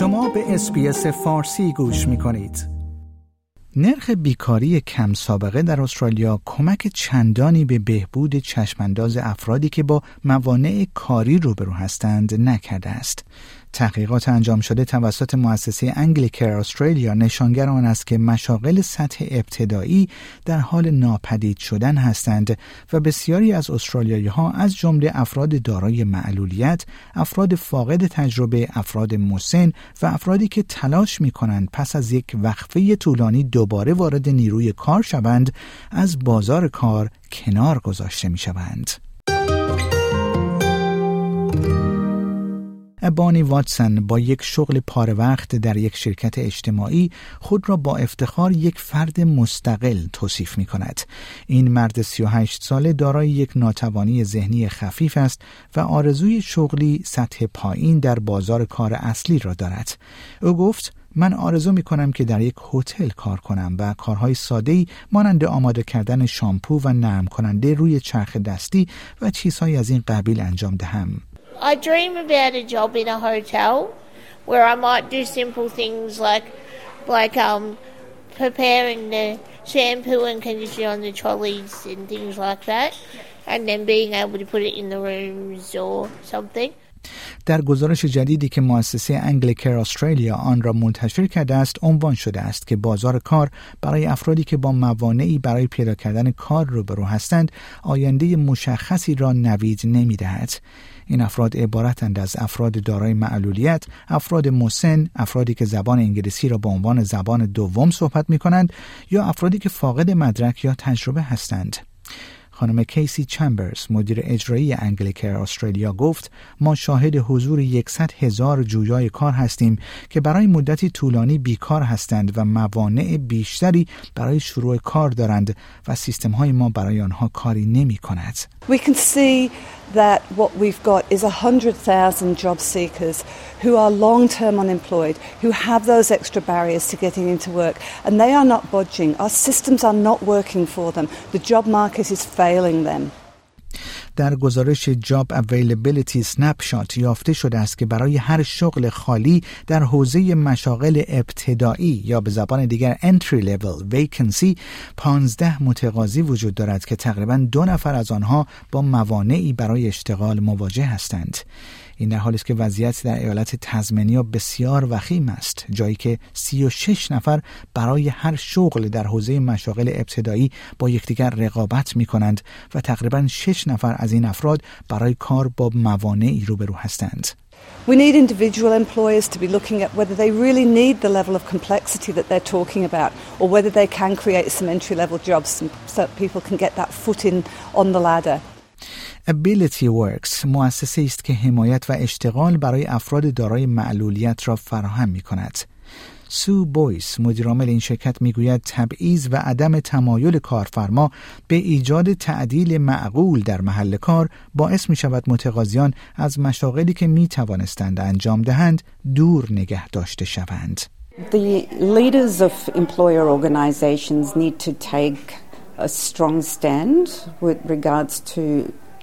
شما به SBS فارسی گوش می کنید. نرخ بیکاری کم سابقه در استرالیا کمک چندانی به بهبود چشمانداز افرادی که با موانع کاری روبرو هستند نکرده است. تحقیقات انجام شده توسط مؤسسه Anglicare استرالیا نشانگر آن است که مشاغل سطح ابتدایی در حال ناپدید شدن هستند و بسیاری از استرالیایی ها از جمله افراد دارای معلولیت، افراد فاقد تجربه، افراد مسن و افرادی که تلاش می کنند پس از یک وقفه طولانی دوباره وارد نیروی کار شوند از بازار کار کنار گذاشته می شوند. بانی واتسون با یک شغل پاره وقت در یک شرکت اجتماعی خود را با افتخار یک فرد مستقل توصیف می کند. این مرد 38 ساله دارای یک ناتوانی ذهنی خفیف است و آرزوی شغلی سطح پایین در بازار کار اصلی را دارد. او گفت من آرزو می کنم که در یک هتل کار کنم و کارهای ساده مانند آماده کردن شامپو و نرم کننده روی چرخ دستی و چیزهایی از این قبیل انجام دهم. I dream about a job in a hotel where I might do simple things like like um preparing the shampoo and conditioner on the trolleys and things like that and then being able to put it in the rooms or something. در گزارش جدیدی که مؤسسه انگلیکر استرالیا آن را منتشر کرده است عنوان شده است که بازار کار برای افرادی که با موانعی برای پیدا کردن کار روبرو هستند آینده مشخصی را نوید نمی‌دهد این افراد عبارتند از افراد دارای معلولیت، افراد مسن، افرادی که زبان انگلیسی را به عنوان زبان دوم صحبت می کنند یا افرادی که فاقد مدرک یا تجربه هستند. خانم کیسی چمبرز مدیر اجرایی انگلیکر استرالیا گفت ما شاهد حضور یکصد هزار جویای کار هستیم که برای مدتی طولانی بیکار هستند و موانع بیشتری برای شروع کار دارند و سیستم های ما برای آنها کاری نمی کند. We can see that what we've got is 100,000 job seekers who are long term unemployed, who have those extra barriers to getting into work, and they are not budging. Our systems are not working for them. The job market is failing them. در گزارش جاب اویلیبیلیتی سنپشات یافته شده است که برای هر شغل خالی در حوزه مشاغل ابتدایی یا به زبان دیگر entry level vacancy 15 متقاضی وجود دارد که تقریبا دو نفر از آنها با موانعی برای اشتغال مواجه هستند این در حالی است که وضعیت در ایالت تزمنیا بسیار وخیم است جایی که 36 نفر برای هر شغل در حوزه مشاغل ابتدایی با یکدیگر رقابت می کنند و تقریبا 6 نفر از این افراد برای کار با موانعی روبرو هستند. We need individual employers to be looking at whether they really need the level of complexity that they're talking about or whether they can create some entry level jobs so that people can get that foot in on the ladder. Ability Works مؤسسه است که حمایت و اشتغال برای افراد دارای معلولیت را فراهم می کند. سو بویس مدیرعامل این شرکت می‌گوید تبعیض و عدم تمایل کارفرما به ایجاد تعدیل معقول در محل کار باعث می شود متقاضیان از مشاغلی که می توانستند انجام دهند دور نگه داشته شوند. The leaders of employer organizations need to take a strong stand with regards to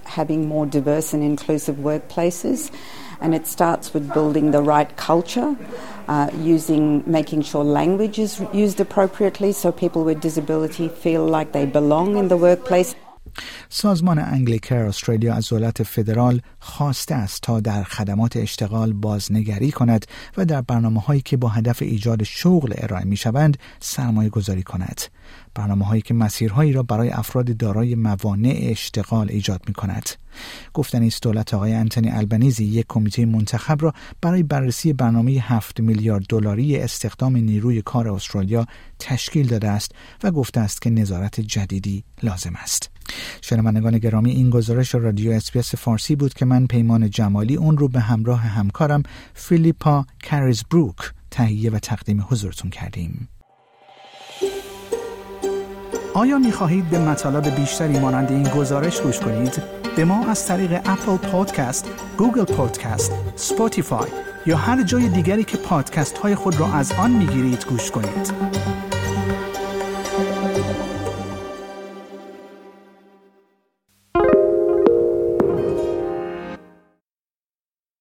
having more diverse and inclusive workplaces. And it starts with building the right culture, uh, using, making sure language is used appropriately so people with disability feel like they belong in the workplace. سازمان انگلیکر استرالیا از دولت فدرال خواسته است تا در خدمات اشتغال بازنگری کند و در برنامه هایی که با هدف ایجاد شغل ارائه می شوند سرمایه گذاری کند. برنامه هایی که مسیرهایی را برای افراد دارای موانع اشتغال ایجاد می کند. گفتنی است دولت آقای انتونی آلبانیزی یک کمیته منتخب را برای بررسی برنامه 7 میلیارد دلاری استخدام نیروی کار استرالیا تشکیل داده است و گفته است که نظارت جدیدی لازم است. شنوندگان گرامی این گزارش رادیو SBS فارسی بود که من پیمان جمالی اون رو به همراه همکارم فیلیپا کریز بروک تهیه و تقدیم حضورتون کردیم. آیا می خواهید به مطالب بیشتری مانند این گزارش گوش کنید؟ به ما از طریق Apple Podcast، Google Podcast، Spotify یا هر جای دیگری که پادکست های خود را از آن می گیرید گوش کنید.